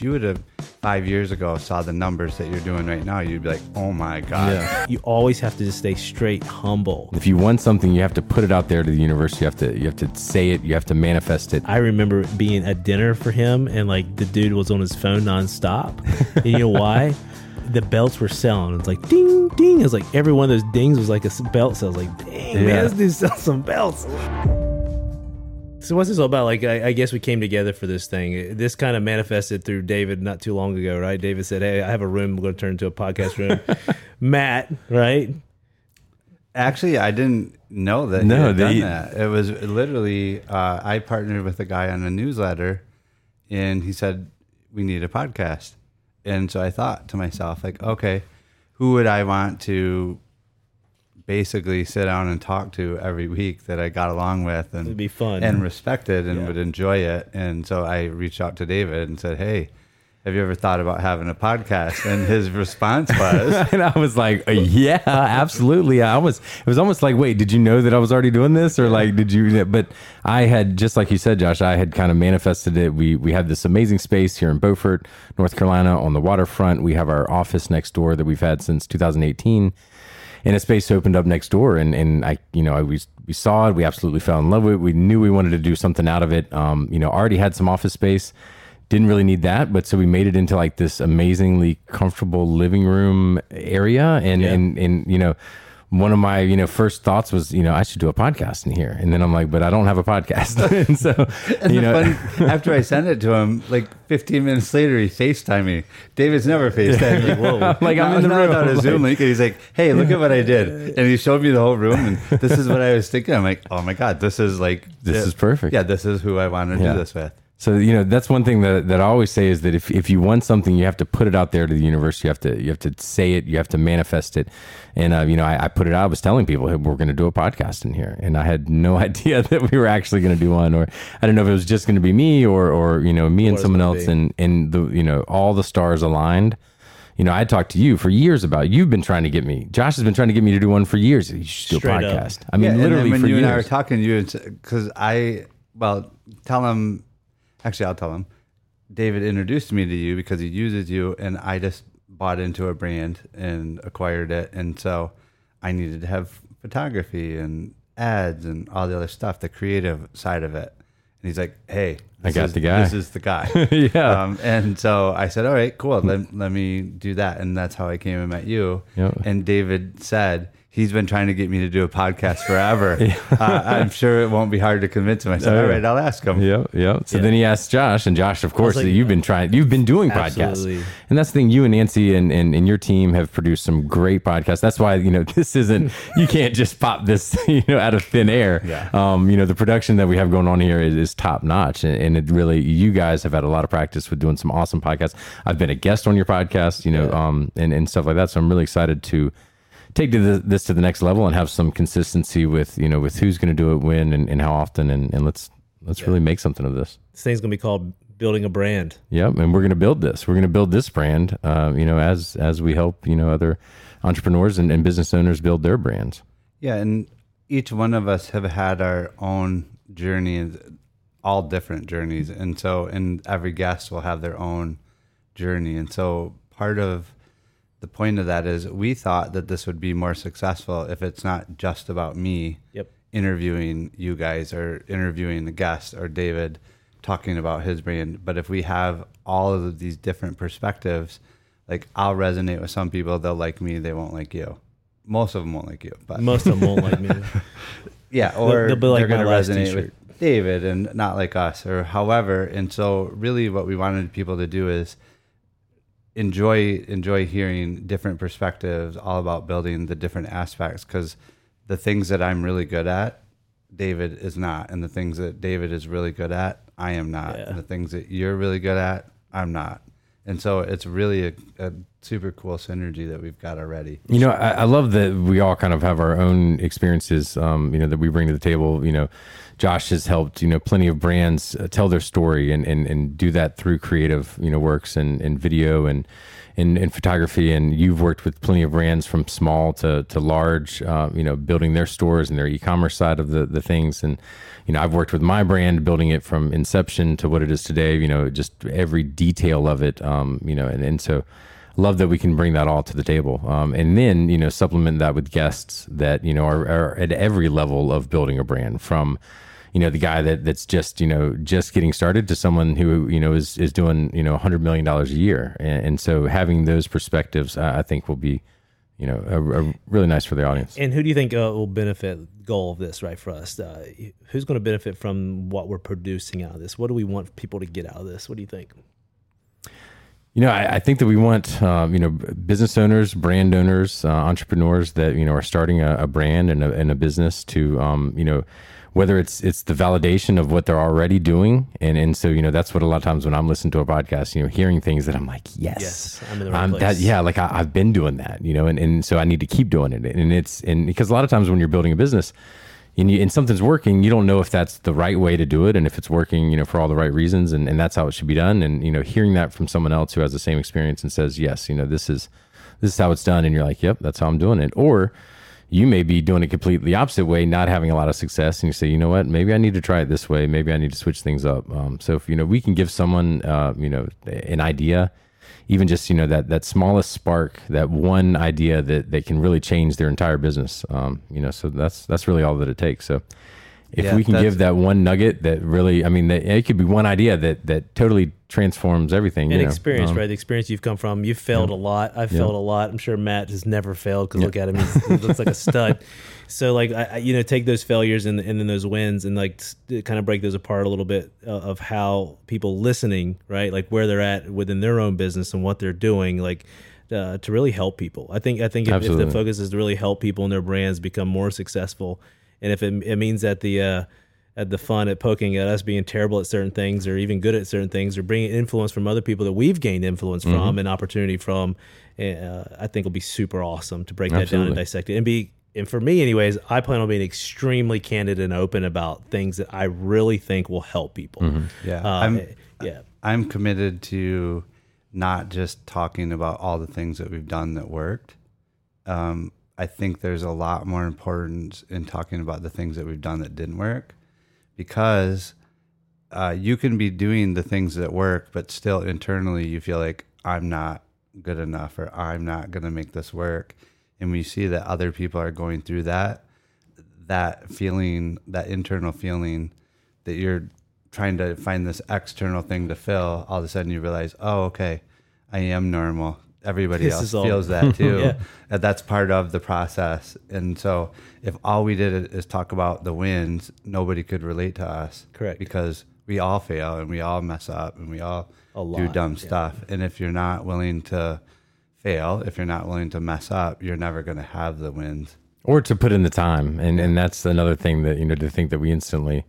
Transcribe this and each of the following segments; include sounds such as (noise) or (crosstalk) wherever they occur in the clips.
If you would have five years ago saw the numbers that you're doing right now, you'd be like, oh my God. Yeah. You always have to just stay straight humble. If you want something, you have to put it out there to the universe. You have to you have to say it. You have to manifest it. I remember being at dinner for him, and like the dude was on his phone nonstop. and you know why? (laughs) The belts were selling. It's like ding, ding. It was like every one of those dings was like a belt. So I was like, dang, Yeah. man, this dude sells some belts. So what's this all about? Like, I, I guess we came together for this thing. This kind of manifested through David not too long ago, right? David said, "Hey, I have a room. We're going to turn into a podcast room." (laughs) Matt, right? Actually, I didn't know that No, no, had they- done that. It was literally uh, I partnered with a guy on a newsletter, and he said we need a podcast, and so I thought to myself like, okay, who would I want to basically sit down and talk to every week that I got along with and It'd be fun. and respected and Yeah. would enjoy it, and so I reached out to David and said, hey. Have you ever thought about having a podcast? And his (laughs) response was, (laughs) and I was like, uh, yeah, absolutely. I was, it was almost like, wait, did you know that I was already doing this? Or like, did you, but I had, just like you said, Josh, I had kind of manifested it. We, we have this amazing space here in Beaufort, North Carolina on the waterfront. We have our office next door that we've had since 2018 and a space opened up next door and, and I, you know, I, we, we saw it. We absolutely fell in love with it. We knew we wanted to do something out of it. Um, you know, already had some office space didn't really need that, but so we made it into like this amazingly comfortable living room area. And, and, and, you know, one of my, you know, first thoughts was, you know, I should do a podcast in here. And then I'm like, but I don't have a podcast. (laughs) and so, And you know, fun, (laughs) after I sent it to him, like 15 minutes later, he FaceTimed me. David's never FaceTimed me. (laughs) Whoa. Like, I'm in the room, without a like- Zoom link, and he's like, hey, look at what I did. And he showed me the whole room, and this is what I was thinking. I'm like, oh my God, this is like, This is perfect. Yeah, this is who I want to Yeah. do this with. So you know that's one thing that, that I always say is that if, if you want something, you have to put it out there to the universe. You have to you have to say it. You have to manifest it. And uh, you know, I, I put it out. I was telling people hey, we're going to do a podcast in here, and I had no (laughs) idea (laughs) that we were actually going to do one, or I don't know if it was just going to be me or or you know me and What it's someone else, be. and and the you know all the stars aligned. You know, I talked to you for years about. You've been trying to get me. Josh has been trying to get me to do one for years. You should do a Straight up. podcast. I mean, yeah, literally then when for you years. and I were talking, to you because I well tell him. Actually, I'll tell him. David introduced me to you because he uses you, and I just bought into a brand and acquired it, and so I needed to have photography and ads and all the other stuff, the creative side of it. And he's like, "Hey, I this got is- the guy." This is the guy." (laughs) Yeah. Um, and so I said, "All right, cool. Let, let me do that." And that's how I came and met you. Yep. And David said he's been trying to get me to do a podcast forever. (laughs) uh, I'm sure it won't be hard to convince him. I said, Oh, "All yeah. right, I'll ask him." Yep, yep. So Yeah. then he asked Josh, and Josh, of course, like, you've been trying, you've been doing podcasts, and that's the thing. You and Nancy and, and and your team have produced some great podcasts. That's why you know (laughs) this isn't. You can't just pop this (laughs) you know out of thin air. Yeah. Um. You know the production that we have going on here is, is top notch, and, and it really you guys have had a lot of practice with doing some awesome podcasts. I've been a guest on your podcast, you know, um, and and stuff like that. So I'm really excited to take to the, this to the next level and have some consistency with you know with who's going to do it when and, and how often and, and let's let's really make something of this. This thing's gonna be called building a brand. yep and we're going to build this. We're going to build this brand uh, you know as as we help you know other entrepreneurs and, and business owners build their brands. Yeah, and each one of us have had our own journey, all different journeys, and so and every guest will have their own journey, and so part of the point of that is we thought that this would be more successful if it's not just about me Yep. interviewing you guys or interviewing the guest or David talking about his brand. But if we have all of these different perspectives, like I'll resonate with some people, they'll like me, they won't like you. Most of them won't like you, but Most of them won't like me. (laughs) yeah, or they'll be like they're going to resonate t-shirt. with David and not like us, or however. And so, really, what we wanted people to do is enjoy enjoy hearing different perspectives, all about building the different aspects. Because the things that I'm really good at, David is not, and the things that David is really good at, I am not. Yeah. And the things that you're really good at, I'm not. And so, it's really a, a super cool synergy that we've got already. You know, I, I love that we all kind of have our own experiences, um, you know, that we bring to the table. You know, Josh has helped, you know, plenty of brands uh, tell their story and, and, and do that through creative, you know, works and, and video and, and, and photography. And you've worked with plenty of brands from small to, to large, uh, you know, building their stores and their e-commerce side of the, the things. And, you know, I've worked with my brand, building it from inception to what it is today, you know, just every detail of it, um, you know, and, and so, love that we can bring that all to the table um, and then you know supplement that with guests that you know are, are, at every level of building a brand from you know the guy that that's just you know just getting started to someone who you know is is doing you know 100 million dollars a year. And, and, so having those perspectives uh, i think will be you know a, a really nice for the audience. And who do you think uh, will benefit goal of this right for us? Uh, who's going to benefit from what we're producing out of this? What do we want people to get out of this? What do you think you know, I, I, think that we want, um, you know, business owners, brand owners, uh, entrepreneurs that you know are starting a, a brand and a, and a, business to, um, you know, whether it's it's the validation of what they're already doing, and and so you know that's what a lot of times when I'm listening to a podcast, you know, hearing things that I'm like, yes, yes, I'm in the right um, place. That, yeah, like I, I've been doing that, you know, and and so I need to keep doing it, and it's and because a lot of times when you're building a business and, you, and something's working, you don't know if that's the right way to do it and if it's working, you know, for all the right reasons and, and that's how it should be done. And, you know, hearing that from someone else who has the same experience and says, yes, you know, this is, this is how it's done. And you're like, yep, that's how I'm doing it. Or you may be doing it completely opposite way, not having a lot of success. And you say, you know what, maybe I need to try it this way. Maybe I need to switch things up. Um, so if, you know, we can give someone, uh, you know, an idea even just you know that that smallest spark, that one idea that that can really change their entire business. Um, you know, so that's that's really all that it takes. So if yeah, we can give that one nugget that really, I mean, that, it could be one idea that that totally transforms everything. And experience, um, right? The experience you've come from. You've failed yeah. a lot. I've yeah. failed a lot. I'm sure Matt has never failed because look at him, he looks like a stud. (laughs) So like, I, you know, take those failures and, and then those wins and like kind of break those apart a little bit uh, of how people listening, right? Like where they're at within their own business and what they're doing, like. Uh, to really help people, I think. I think if, if, the focus is to really help people and their brands become more successful, and if it, it means that the uh, at the fun at poking at us being terrible at certain things or even good at certain things or bringing influence from other people that we've gained influence mm-hmm. from and opportunity from, uh, I think will be super awesome to break Absolutely. that down and dissect it and be and for me anyways i plan on being extremely candid and open about things that i really think will help people mm-hmm. yeah uh, i'm yeah i'm committed to not just talking about all the things that we've done that worked um, i think there's a lot more importance in talking about the things that we've done that didn't work because uh, you can be doing the things that work but still internally you feel like i'm not good enough or i'm not going to make this work. And we see that other people are going through that that feeling that internal feeling that you're trying to find this external thing to fill all of a sudden you realize oh okay i am normal everybody this else feels that (laughs) too yeah. and that's part of the process and so if all we did is talk about the wins nobody could relate to us correct because we all fail and we all mess up and we all do dumb yeah. stuff and if you're not willing to fail, if you're not willing to mess up, you're never going to have the wins. Or to put in the time, and and that's another thing that you know to think that we instantly,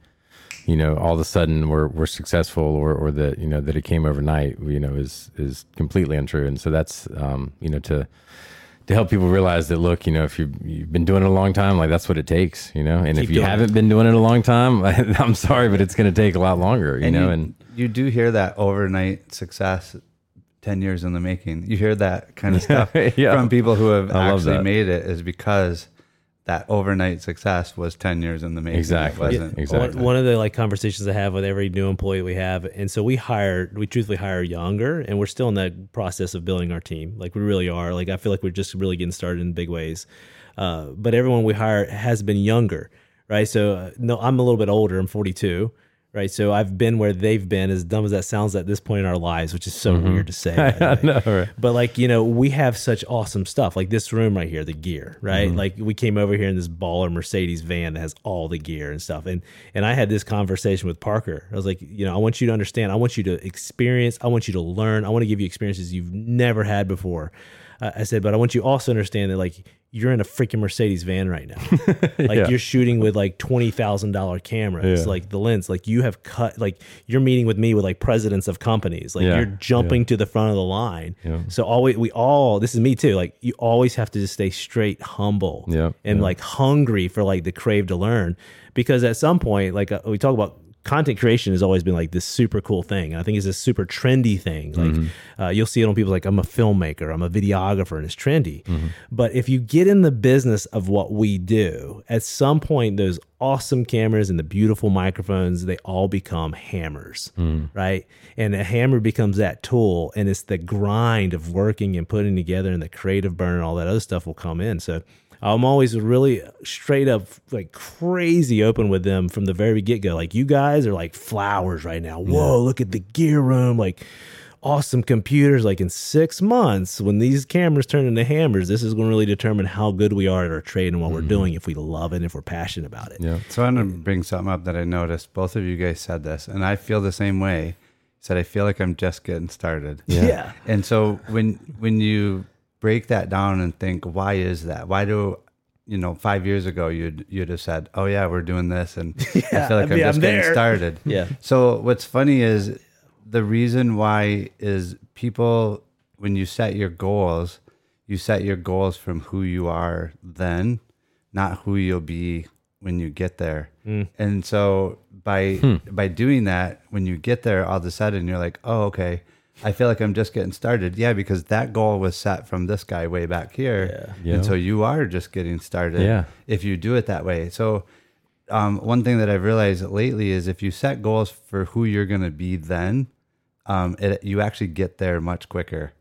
you know, all of a sudden we're we're successful, or or that you know that it came overnight, you know, is is completely untrue. And so that's um, you know to to help people realize that look, you know, if you've, you've been doing it a long time, like that's what it takes, you know. And Keep if you haven't it. been doing it a long time, (laughs) I'm sorry, but it's going to take a lot longer, you and know. You, and you do hear that overnight success 10 years in the making. You hear that kind of stuff (laughs) yeah. from people who have I actually made it is because that overnight success was 10 years in the making. Exactly. Yeah, exactly. One of the like conversations I have with every new employee we have. And so we hire, we truthfully hire younger and we're still in that process of building our team. Like we really are. Like I feel like we're just really getting started in big ways. Uh, but everyone we hire has been younger, right? So uh, no, I'm a little bit older. I'm 42 right? So I've been where they've been, as dumb as that sounds at this point in our lives, which is so mm-hmm. weird to say. (laughs) know, right? But like you know, we have such awesome stuff, like this room right here, the gear, right? Mm-hmm. Like we came over here in this baller Mercedes van that has all the gear and stuff, and and I had this conversation with Parker. I was like, you know, I want you to understand, I want you to experience, I want you to learn, I want to give you experiences you've never had before. Uh, I said, but I want you also understand that like you're in a freaking Mercedes van right now. (laughs) like Yeah. you're shooting with like twenty thousand dollar cameras, Yeah. like the lens. Like you have cut. Like you're meeting with me with like presidents of companies. Like Yeah. you're jumping to the front of the line. So always we all this is me too. Like you always have to just stay straight humble. Yeah. And like hungry for like the crave to learn because at some point like uh, we talk about content creation has always been like this super cool thing and i think it's a super trendy thing like Mm-hmm. uh, you'll see it on people like i'm a filmmaker i'm a videographer and it's trendy Mm-hmm. but if you get in the business of what we do at some point those awesome cameras and the beautiful microphones they all become hammers Mm. right and a hammer becomes that tool and it's the grind of working and putting together and the creative burn and all that other stuff will come in so I'm always really straight up like crazy open with them from the very get go. Like you guys are like flowers right now. Whoa, look at the gear room, like awesome computers. Like in six months, when these cameras turn into hammers, this is going to really determine how good we are at our trade and what we're mm-hmm. doing. If we love it, if we're passionate about it. Yeah. So I want to bring something up that I noticed. Both of you guys said this, and I feel the same way. Said I feel like I'm just getting started. Yeah. And so when when you break that down and think, why is that? Why do you know? Five years ago, you'd you'd have said, "Oh yeah, we're doing this," and (laughs) I feel like I I'm just I'm getting there. started. (laughs) Yeah. So what's funny is the reason why is people when you set your goals, you set your goals from who you are then, not who you'll be when you get there. Hmm. And so by hmm. by doing that, when you get there, all of a sudden you're like, oh, okay. I feel like I'm just getting started. Yeah, because that goal was set from this guy way back here. Yeah. And so you are just getting started Yeah. if you do it that way. So um, one thing that I've realized lately is if you set goals for who you're going to be then, um, it, you actually get there much quicker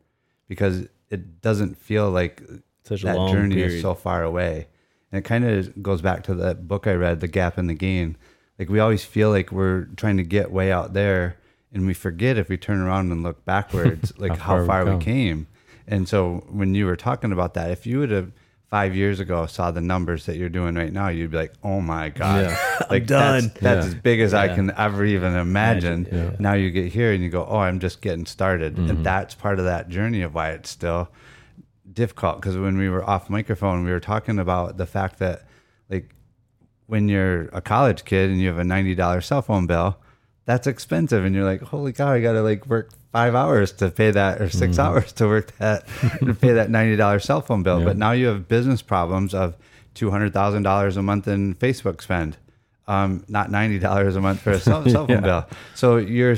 because it doesn't feel like Such a that long journey period. is so far away. And it kind of goes back to that book I read, The Gap and the Gain. Like we always feel like we're trying to get way out there, and we forget if we turn around and look backwards, (laughs) like How how, far we've we came. And so when you were talking about that, if you would have five years ago saw the numbers that you're doing right now, you'd be like, "Oh my god, (laughs) Yeah. like done." That's, that's Yeah. as big as I can ever even imagine." Imagine, Now you get here and you go, "Oh, I'm just getting started," Mm-hmm. and that's part of that journey of why it's still difficult. Because when we were off microphone, we were talking about the fact that, like, when you're a college kid and you have a ninety dollar cell phone bill, that's expensive, and you're like, "Holy cow, I got to like work." Five hours to pay that, or 6 hours to work that, to pay that ninety dollars cell phone bill. Yeah. But now you have business problems of two hundred thousand dollars a month in Facebook spend, um, not ninety dollars a month for a cell, (laughs) cell phone Yeah. bill. So you're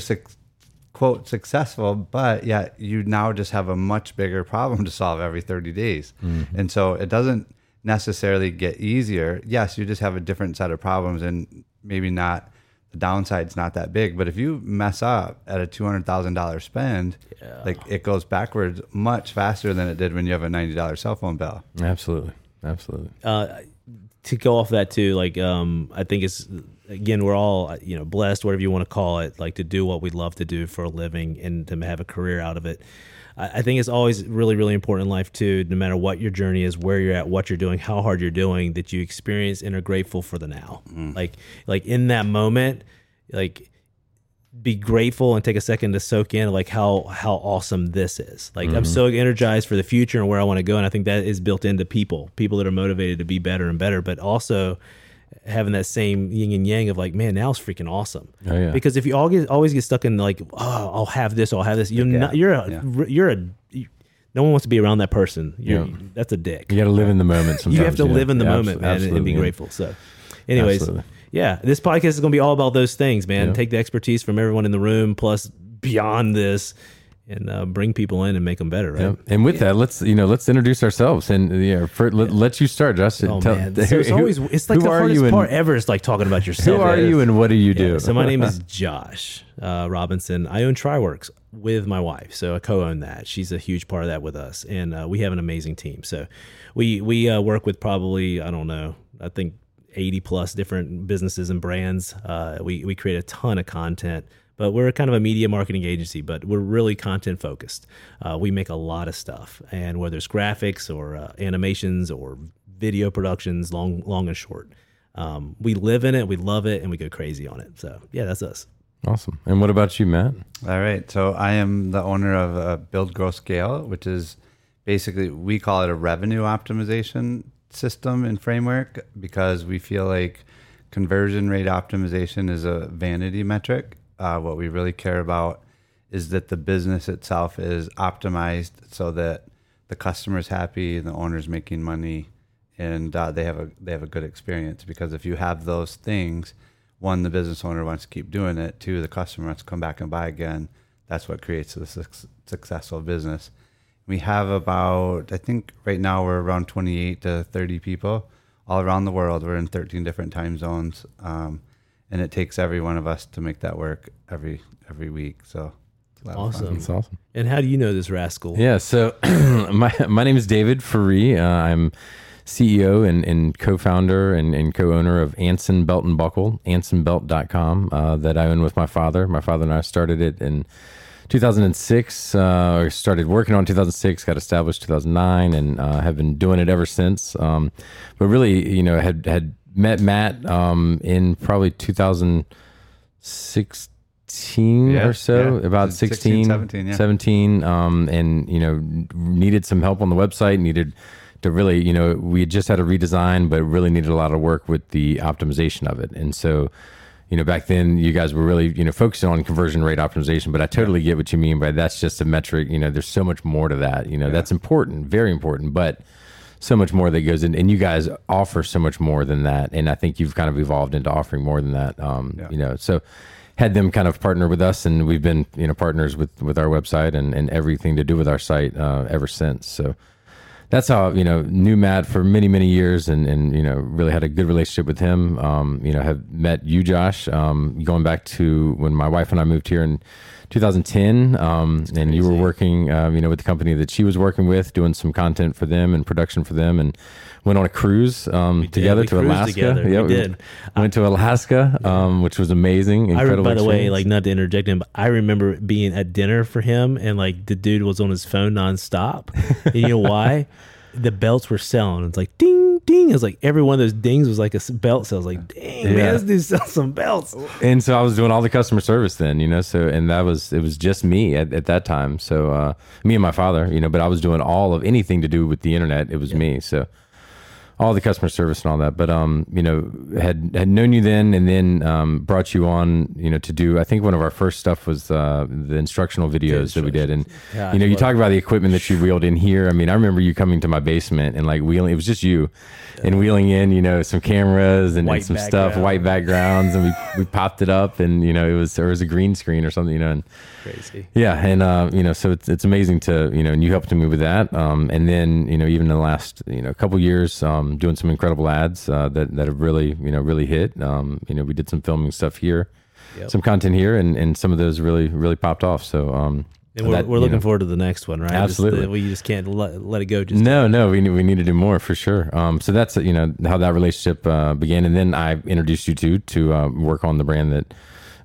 quote successful, but yet you now just have a much bigger problem to solve every thirty days, and so it doesn't necessarily get easier. Yes, you just have a different set of problems, and maybe not the downside's not that big. But if you mess up at a two hundred thousand dollars spend, like it goes backwards much faster than it did when you have a ninety dollars cell phone bill. Absolutely. Absolutely. uh, to go off that too, like um, I think it's again we're all you know blessed, whatever you want to call it, like to do what we love to do for a living and to have a career out of it. I think it's always really, really important in life too. No matter what your journey is, where you're at, what you're doing, how hard you're doing, that you experience and are grateful for the now. Mm. Like, like in that moment, like be grateful and take a second to soak in like how how awesome this is. Like I'm mm-hmm. so energized for the future and where I want to go, and I think that is built into people, people that are motivated to be better and better, but also having that same yin and yang of like, man, now it's freaking awesome. Oh, yeah. Because if you all get always get stuck in like, oh, I'll have this, I'll have this, you're not, you're a, Yeah. you're a, you- no one wants to be around that person. You're, Yeah. That's a dick You got to live in the moment sometimes. (laughs) you have to yeah. live in the Yeah, moment, man, and- and be grateful. So, anyways, Absolutely. yeah, this podcast is going to be all about those things, man. Yeah. Take the expertise from everyone in the room, plus beyond this, and uh, bring people in and make them better, right? Yeah. And with that, let's you know let's introduce ourselves and yeah, for, let, let you start, Justin. Oh Tell- man, (laughs) so it's always it's like the hardest you and- part ever. Is like talking about yourself. Who are you and what do you do? Yeah, so my name is (laughs) Josh uh, Robinson. I own TriWorks with my wife, so I co-own that. She's a huge part of that with us, and uh, we have an amazing team. So we we uh, work with probably I don't know, I think eighty plus different businesses and brands. Uh, we we create a ton of content. But we're kind of a media marketing agency, but we're really content focused. Uh, we make a lot of stuff, and whether it's graphics or uh, animations or video productions, long long and short, um, we live in it, we love it, and we go crazy on it. So yeah, that's us. awesome. And what about you, Matt? All right. So I am the owner of uh, Build Grow Scale, which is basically we call it a revenue optimization system and framework because we feel like conversion rate optimization is a vanity metric. Uh, what we really care about is that the business itself is optimized so that the customer's happy, the owner's making money, and uh, they have a they have a good experience. Because if you have those things, one, the business owner wants to keep doing it. Two, the customer wants to come back and buy again. That's what creates a suc- successful business. We have about, I think right now we're around 28 to 30 people all around the world. We're in 13 different time zones. Um, and it takes every one of us to make that work every every week. So it's a lot of fun. Awesome. That's awesome. And how do you know this rascal? Yeah. So (clears throat) my my name is David Faree. Uh, I'm CEO and, and co-founder and, and co-owner of Anson Belt and Buckle, ansonbelt.com, uh, that I own with my father. My father and I started it in 2006, uh, or started working on 2006, got established 2009, and uh, have been doing it ever since. Um, but really, you know, had had met Matt um, in probably 2016 Yeah, or so, yeah. about 16, 16, 17, yeah. 17, um, and you know, needed some help on the website, needed to really, you know, we had just had a redesign, but really needed a lot of work with the optimization of it. And so, you know, back then you guys were really, you know, focusing on conversion rate optimization, but I totally get what you mean by that's just a metric. You know, there's so much more to that. You know, that's important, very important, but so much more that goes in, and you guys offer so much more than that. And I think you've kind of evolved into offering more than that. Um, Yeah. You know, so had them kind of partner with us, and we've been, you know, partners with with our website and and everything to do with our site uh, ever since. So that's how you know knew Matt for many many years and and you know really had a good relationship with him. Um, you know have met you Josh um, going back to when my wife and I moved here in 2010, um, and you were working um, you know with the company that she was working with, doing some content for them and production for them, and went on a cruise um, together We to Alaska. together. We did. Went to Alaska, um, which was amazing. I, Incredible. by the way, like not to interject him, but I remember being at dinner for him, and like the dude was on his phone nonstop. and you know why? (laughs) The belts were selling. It's like ding, ding. It was like every one of those dings was like a belt. So I was like, dang, Yeah. man, this dude sells some belts. and so I was doing all the customer service then, you know. So and that was it was just me at, at that time. So uh, me and my father, you know, but I was doing all of anything to do with the internet. It was me. So all the customer service and all that. But um, you know, had had known you then, and then um, brought you on, you know, to do. I think one of our first stuff was uh, the instructional videos that we did, and Yeah, you know, you talk about the equipment that you wheeled in here. I mean, I remember you coming to my basement and like wheeling. It was just you, and wheeling in, you know, some cameras and, and some stuff, white backgrounds, and we we popped it up, and you know, it was there was a green screen or something, you know, and Crazy. yeah, and uh, you know, so it's it's amazing to you know, and you helped me with that, um, and then you know, even in the last you know couple years, um, doing some incredible ads uh, that that have really you know really hit. Um, you know, we did some filming stuff here, Yep. some content here, and and some of those really really popped off. So um, And we're, that, we're looking know- forward to the next one, right? Absolutely. Just, uh, we just can't let, let it go. Just No, no, we need, we need to do more for sure. Um, so that's you know how that relationship uh, began, and then I introduced you to to uh, work on the brand that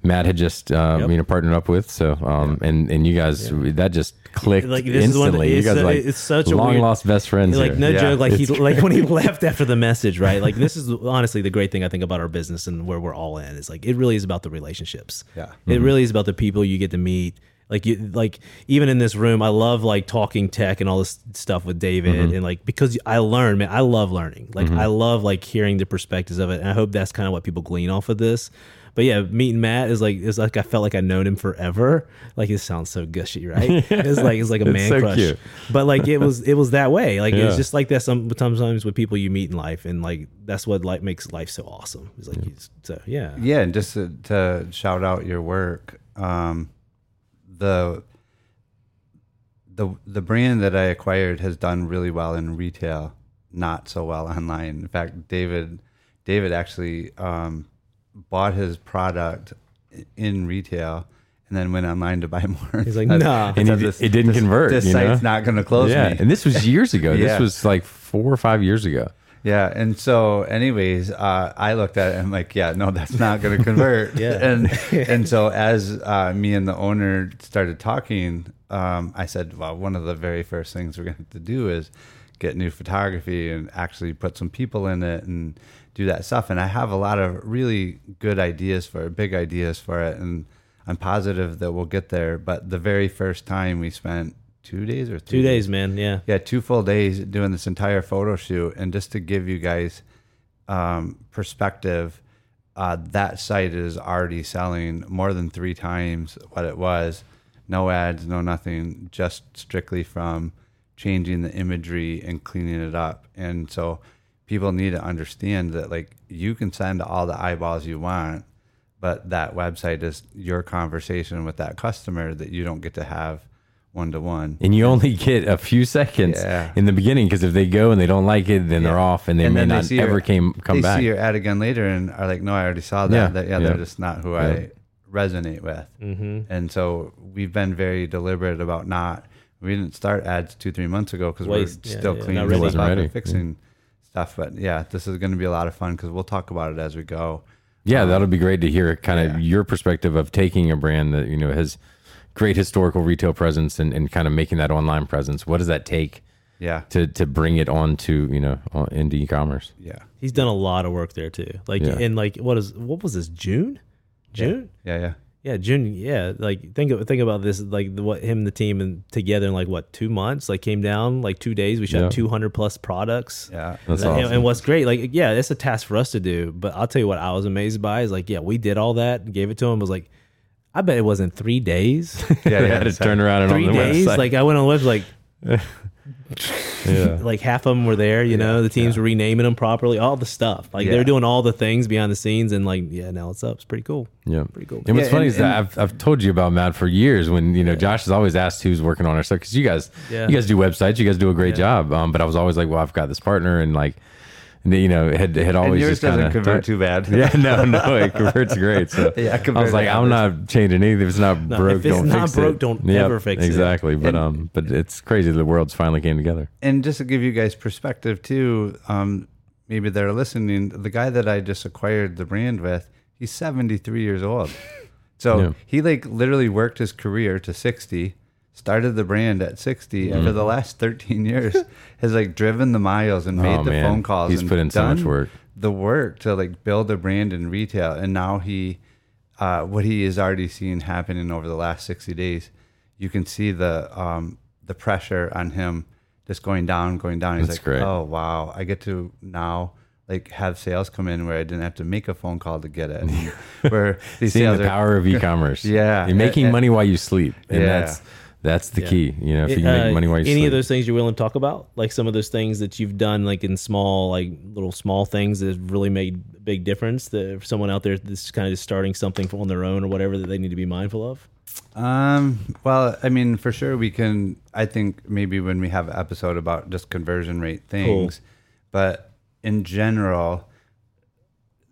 Matt had just uh, Yep. you know partnered up with. So um, and and you guys that just clicked Like, this is one- instantly. you it's guys a- like it's such a long lost best friends. like here. no Yeah. joke like he like when he (laughs) left after the message right like this is honestly the great thing i think about our business and where we're all in is like it really is about the relationships Yeah. it really is about the people you get to meet like you like even in this room i love like talking tech and all this stuff with david and like because i learn man i love learning like i love like hearing the perspectives of it and i hope that's kind of what people glean off of this but yeah, meeting Matt is like it's like I felt like I known him forever. Like it sounds so gushy, right? (laughs) It's like it's like a man so crush. cute. But like it was it was that way. Like Yeah. it's just like that some sometimes with people you meet in life and like that's what like makes life so awesome. It's like you, so yeah. Yeah, and just to, to shout out your work, um, the the the brand that I acquired has done really well in retail, not so well (laughs) online. In fact, David David actually um, bought his product in retail and then went online to buy (laughs) more. He's like, nah. And it- it didn't convert, This you know? site's not going to close yeah, me. and this was years ago. Yeah. This was like four or five years ago. Yeah, and so, anyways, uh, I looked at it and I'm like, yeah, no, that's not going to convert. (laughs) Yeah. and (laughs) and so as uh, me and the owner started talking, um, I said, well, one of the very first things we're going to have to do is get new photography and actually put some people in it and do that stuff. And I have a lot of really good ideas for it, big ideas for it, and I'm positive that we'll get there. But the very first time we spent two days or three Two days, man. Yeah. yeah, two full days doing this entire photo shoot. And just to give you guys um, perspective, uh, that site is already selling more than three times what it was. No ads, no nothing, just strictly from changing the imagery and cleaning it up. And so people need to understand that like you can send all the eyeballs you want, but that website is your conversation with that customer that you don't get to have one to one. And you only get a few seconds Yeah. in the beginning because if they go and they don't like it, then they're off and they may not see ever your- came come they back. see your ad again later and are like, no, I already saw that. Yeah, That- yeah, yeah. they're just not who I resonate with. Mm-hmm. And so we've been very deliberate about not. We didn't start ads two, three months ago because we're Yeah, still yeah, cleaning not ready. stuff Wasn't up ready. and fixing stuff. But yeah, this is going to be a lot of fun because we'll talk about it as we go. Yeah, um, that'll be great to hear kind of your perspective of taking a brand that, you know, has great historical retail presence and, and kind of making that online presence. What does that take Yeah, to, to bring it on to, you know, on, into e-commerce? yeah, He's done a lot of work there too. Like Yeah. in like what is what was this June? June? yeah, yeah. Yeah, June. Yeah, like think of, think about this. Like the, what him and the team and together in like what two months? Like came down like two days. We shot Yeah. two hundred plus products. Yeah, That's and, awesome. and what's great, like yeah, it's a task for us to do. But I'll tell you what, I was amazed by is like yeah, we did all that, gave it to him. Was like, I bet it wasn't three days. (laughs) yeah, they yeah. had to turn around and three on the days. website. Like I went on the website, like (laughs) (laughs) yeah. like half of them were there. You know, the teams yeah. were renaming them properly, all the stuff. Like they Yeah. were doing all the things behind the scenes, and like yeah, now it's up. It's pretty cool. Yeah. Pretty cool. And what's Yeah, funny and- is that I've, I've told you about Matt for years when, you know, Josh has always asked who's working on our stuff. Cause you guys, Yeah. you guys do websites, you guys do a great job. Um, but I was always like, well, I've got this partner and like, and, you know, it had, it had And always yours just doesn't kind of convert too bad. Yeah, no, no, it converts great. So (laughs) Yeah, I was like, to I'm others. not changing anything. If it's not No, broke, if it's don't not fix broke, it. don't Yep, ever fix it. exactly. But And- um, but it's crazy. The world's finally came together. and just to give you guys perspective too, um, maybe they're listening. The guy that I just acquired the brand with, he's 73 years old. So (laughs) Yeah. he like literally worked his career to 60, started the brand at 60, and for Mm-hmm. the last 13 years (laughs) has like driven the miles and made Oh, the man. phone calls. He's and put in so much work. The work to like build a brand in retail, and now he, uh, what he is already seeing happening over the last 60 days, you can see the um, the pressure on him just going down, going down. He's That's like, great. oh wow, I get to now like have sales come in where I didn't have to make a phone call to get it. (laughs) Where these Seeing sales the are, power of e-commerce. (laughs) Yeah. You're making And- money while you sleep. And Yeah. that's, that's the Yeah. key. You know, if you can Uh, make money while you any sleep. of those things you're willing to talk about, like some of those things that you've done, like in small, like little small things that have really made a big difference. That if someone out there that's kind of just starting something on their own or whatever that they need to be mindful of. Um, well, I mean, for sure we can. I think maybe when we have an episode about just conversion rate things, but in general,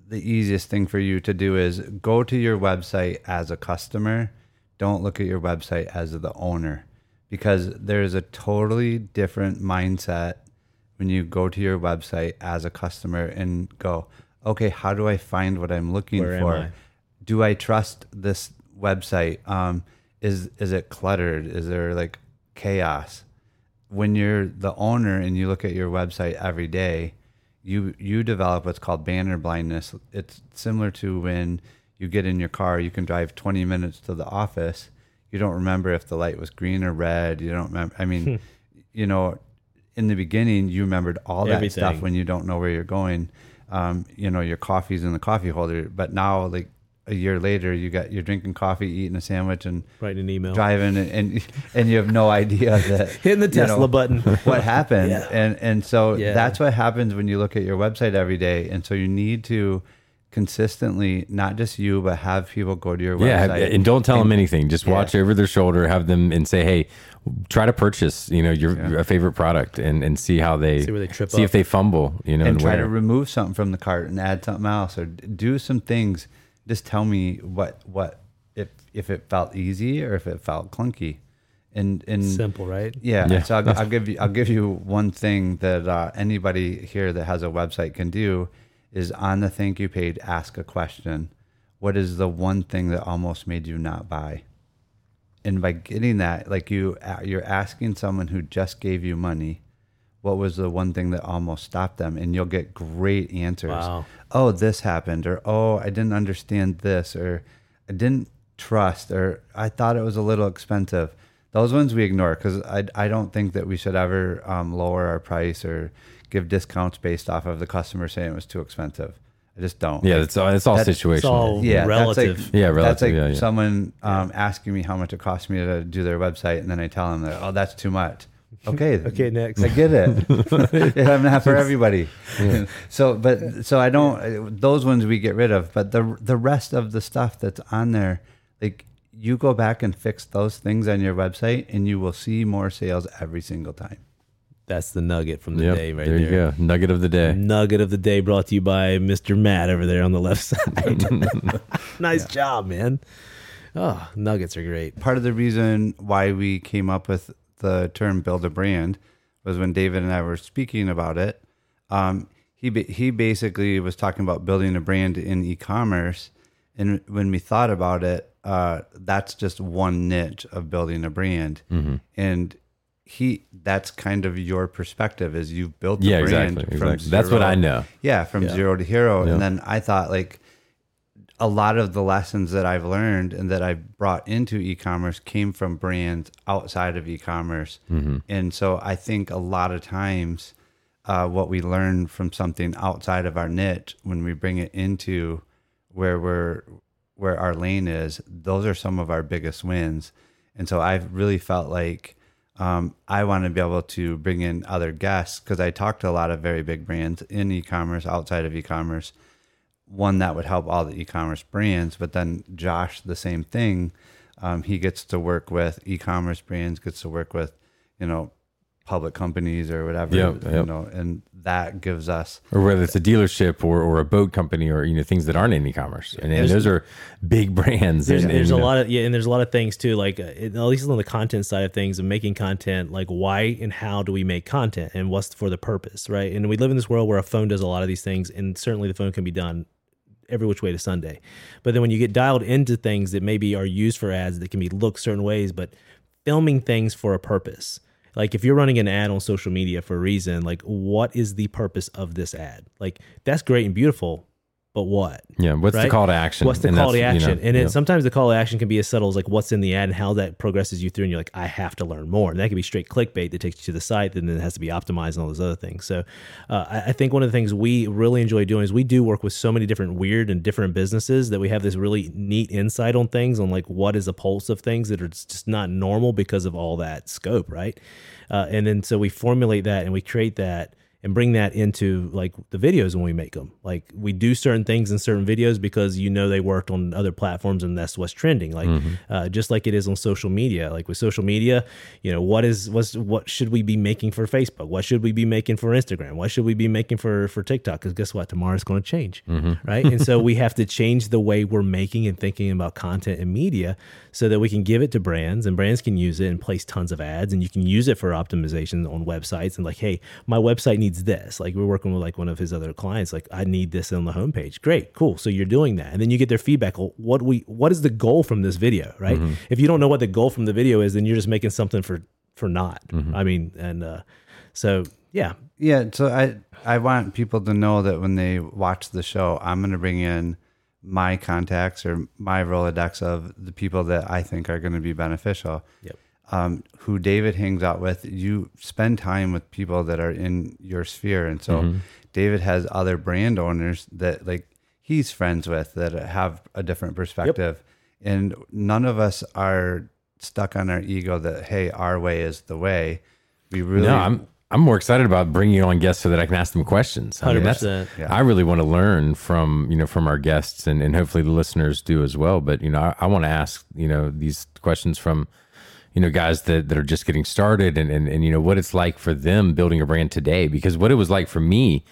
the easiest thing for you to do is go to your website as a customer. Don't look at your website as the owner because there's a totally different mindset when you go to your website as a customer and go, okay, how do I find what I'm looking Where for? I? do I trust this website? Um, is is it cluttered? Is there like chaos? When you're the owner and you look at your website every day, you you develop what's called banner blindness. It's similar to when you get in your car, you can drive 20 minutes to the office. You don't remember if the light was green or red. You don't remember. I mean, you know, in the beginning, you remembered all that stuff when you don't know where you're going. Um, you know, your coffee's in the coffee holder, but now like a year later, you got you're drinking coffee, eating a sandwich, and Writing an email, driving, and and, and you have no idea (laughs) that hitting the you Tesla know, button. (laughs) what happened Yeah. and and so Yeah. that's what happens when you look at your website every day and so you need to consistently not just you but have people go to your Yeah, website and don't tell them anything. Just Yeah. watch over their shoulder, have them and say, "Hey, try to purchase, you know, your a favorite product and and see how they See where they trip see up. if they fumble, you know, and and, try where. to remove something from the cart and add something else or do some things just tell me what what if if it felt easy or if it felt clunky and and Simple, right? Yeah. Yeah. So I'll, I'll (laughs) give you I'll give you one thing that uh, anybody here that has a website can do is on the thank you page ask a question. What is the one thing that almost made you not buy? And by getting that, like you you're asking someone who just gave you money, what was the one thing that almost stopped them? And you'll get great answers. Wow. Oh, this happened, or oh, I didn't understand this, or I didn't trust, or I thought it was a little expensive. those ones we ignore because I, I don't think that we should ever um, lower our price or give discounts based off of the customer saying it was too expensive. I just don't. Yeah, it's all it's all That's- situational. It's all yeah, relative. That's like, Yeah, That's relative, like yeah, yeah. someone um, asking me how much it costs me to do their website, and then I tell them that oh, that's too much. (laughs) Okay, Okay, next. I get it. (laughs) (laughs) yeah, I'm not for everybody. So, but so I don't. Those ones we get rid of, but the the rest of the stuff that's on there, like you go back and fix those things on your website, and you will see more sales every single time. That's the nugget from the Yep, day right there there. you go. Nugget of the day. Nugget of the day brought to you by Mr. Matt over there on the left side. (laughs) (laughs) nice job, man. Oh, nuggets are great. part of the reason why we came up with the term build a brand was when David and I were speaking about it. Um, he he basically was talking about building a brand in e-commerce, and when we thought about it, uh, that's just one niche of building a brand, and he that's kind of your perspective is you've built a Yeah, brand exactly, from exactly. That's what I know. yeah from Yeah. zero to hero Yeah. and then i thought like a lot of the lessons that i've learned and that i brought into e-commerce came from brands outside of e-commerce Mm-hmm. and so i think a lot of times uh, what we learn from something outside of our niche when we bring it into where we're where our lane is those are some of our biggest wins and so i've really felt like um, I want to be able to bring in other guests because I talk to a lot of very big brands in e-commerce, outside of e-commerce. One that would help all the e-commerce brands, but then Josh, the same thing. Um, he gets to work with e-commerce brands, gets to work with, you know, public companies or whatever, Yep, you know, and that gives us or whether it's a dealership or, or a boat company or you know things that aren't in e-commerce and, and those are big (laughs) brands There's, and, there's and, a lot of yeah, and there's a lot of things too. Like uh, at least on the content side of things, and making content, like why and how do we make content, and what's for the purpose, right? And we live in this world where a phone does a lot of these things, and certainly the phone can be done every which way to Sunday. But then when you get dialed into things that maybe are used for ads that can be looked certain ways, but filming things for a purpose. Like if you're running an ad on social media for a reason, like what is the purpose of this ad? Like that's great and beautiful, but what? yeah what's the call to action What's the And call to that's, you action? know, and then yeah. sometimes the call to action can be as subtle as like what's in the ad and how that progresses you through. And you're like, I have to learn more. And that can be straight clickbait that takes you to the site, and then it has to be optimized and all those other things. So uh, I, I think one of the things we really enjoy doing is we do work with so many different weird and different businesses that we have this really neat insight on things on like what is the pulse of things that are just not normal because of all that scope, right? Uh, and then so we formulate that and we create that and bring that into like the videos when we make them. Like we do certain things in certain videos because you know they worked on other platforms and that's what's trending. Like uh, just like it is on social media. Like with social media, you know what is what's what should we be making for Facebook? What should we be making for Instagram? What should we be making for for TikTok? Because guess what, tomorrow's going to change, right? and so (laughs) we have to change the way we're making and thinking about content and media so that we can give it to brands and brands can use it and place tons of ads and you can use it for optimization on websites and like hey my website needs this. Like we're working with like one of his other clients like i need this on the homepage. Great cool. So you're doing that. And then you get their feedback well, what we what is the goal from this video right? If you don't know what the goal from the video is then you're just making something for for not i mean and uh so yeah. Yeah, so I I want people to know that when they watch the show, I'm going to bring in my contacts or my Rolodex of the people that I think are going to be beneficial. Yep. Um, who David hangs out with, you spend time with people that are in your sphere, and so David has other brand owners that like he's friends with that have a different perspective, and none of us are stuck on our ego that hey, our way is the way. We really no i'm i'm more excited about bringing on guests so that i can ask them questions I mean, 100%. Yeah. i really want to learn from you know from our guests and, and hopefully the listeners do as well but you know i, I want to ask you know these questions from you know guys that, that are just getting started and, and and you know what it's like for them building a brand today because what it was like for me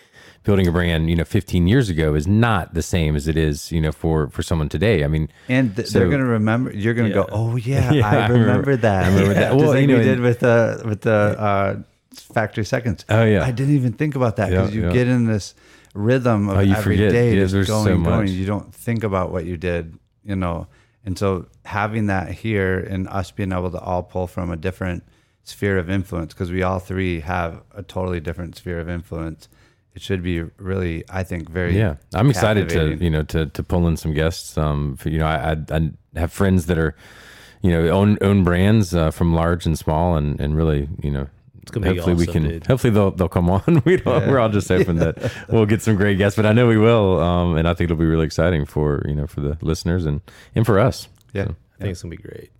building a brand you know 15 years ago is not the same as it is you know for for someone today i mean And th- So- they're gonna remember. You're gonna go, oh yeah, (laughs) Yeah, I remember, that. I remember that. (laughs) Just Well, you know, we did with the with the uh, factory seconds. Oh, yeah. I didn't even think about that because Yeah, you yeah. get in this rhythm of Oh, you every forget. day Yeah, just going, so going. You don't think about what you did, you know. And so having that here and us being able to all pull from a different sphere of influence because we all three have a totally different sphere of influence. It should be really, I think, very yeah i'm excited to you know to to pull in some guests um for, you know I, I i have friends that are you know, own own brands uh, from large and small, and and really, you know. Gonna hopefully we can. dude. Hopefully they'll they'll come on. (laughs) We don't. We're all just hoping that (laughs) we'll get some great guests, but I know we will. Um, and I think it'll be really exciting for you know for the listeners and and for us. Yeah. So. I think it's gonna be great.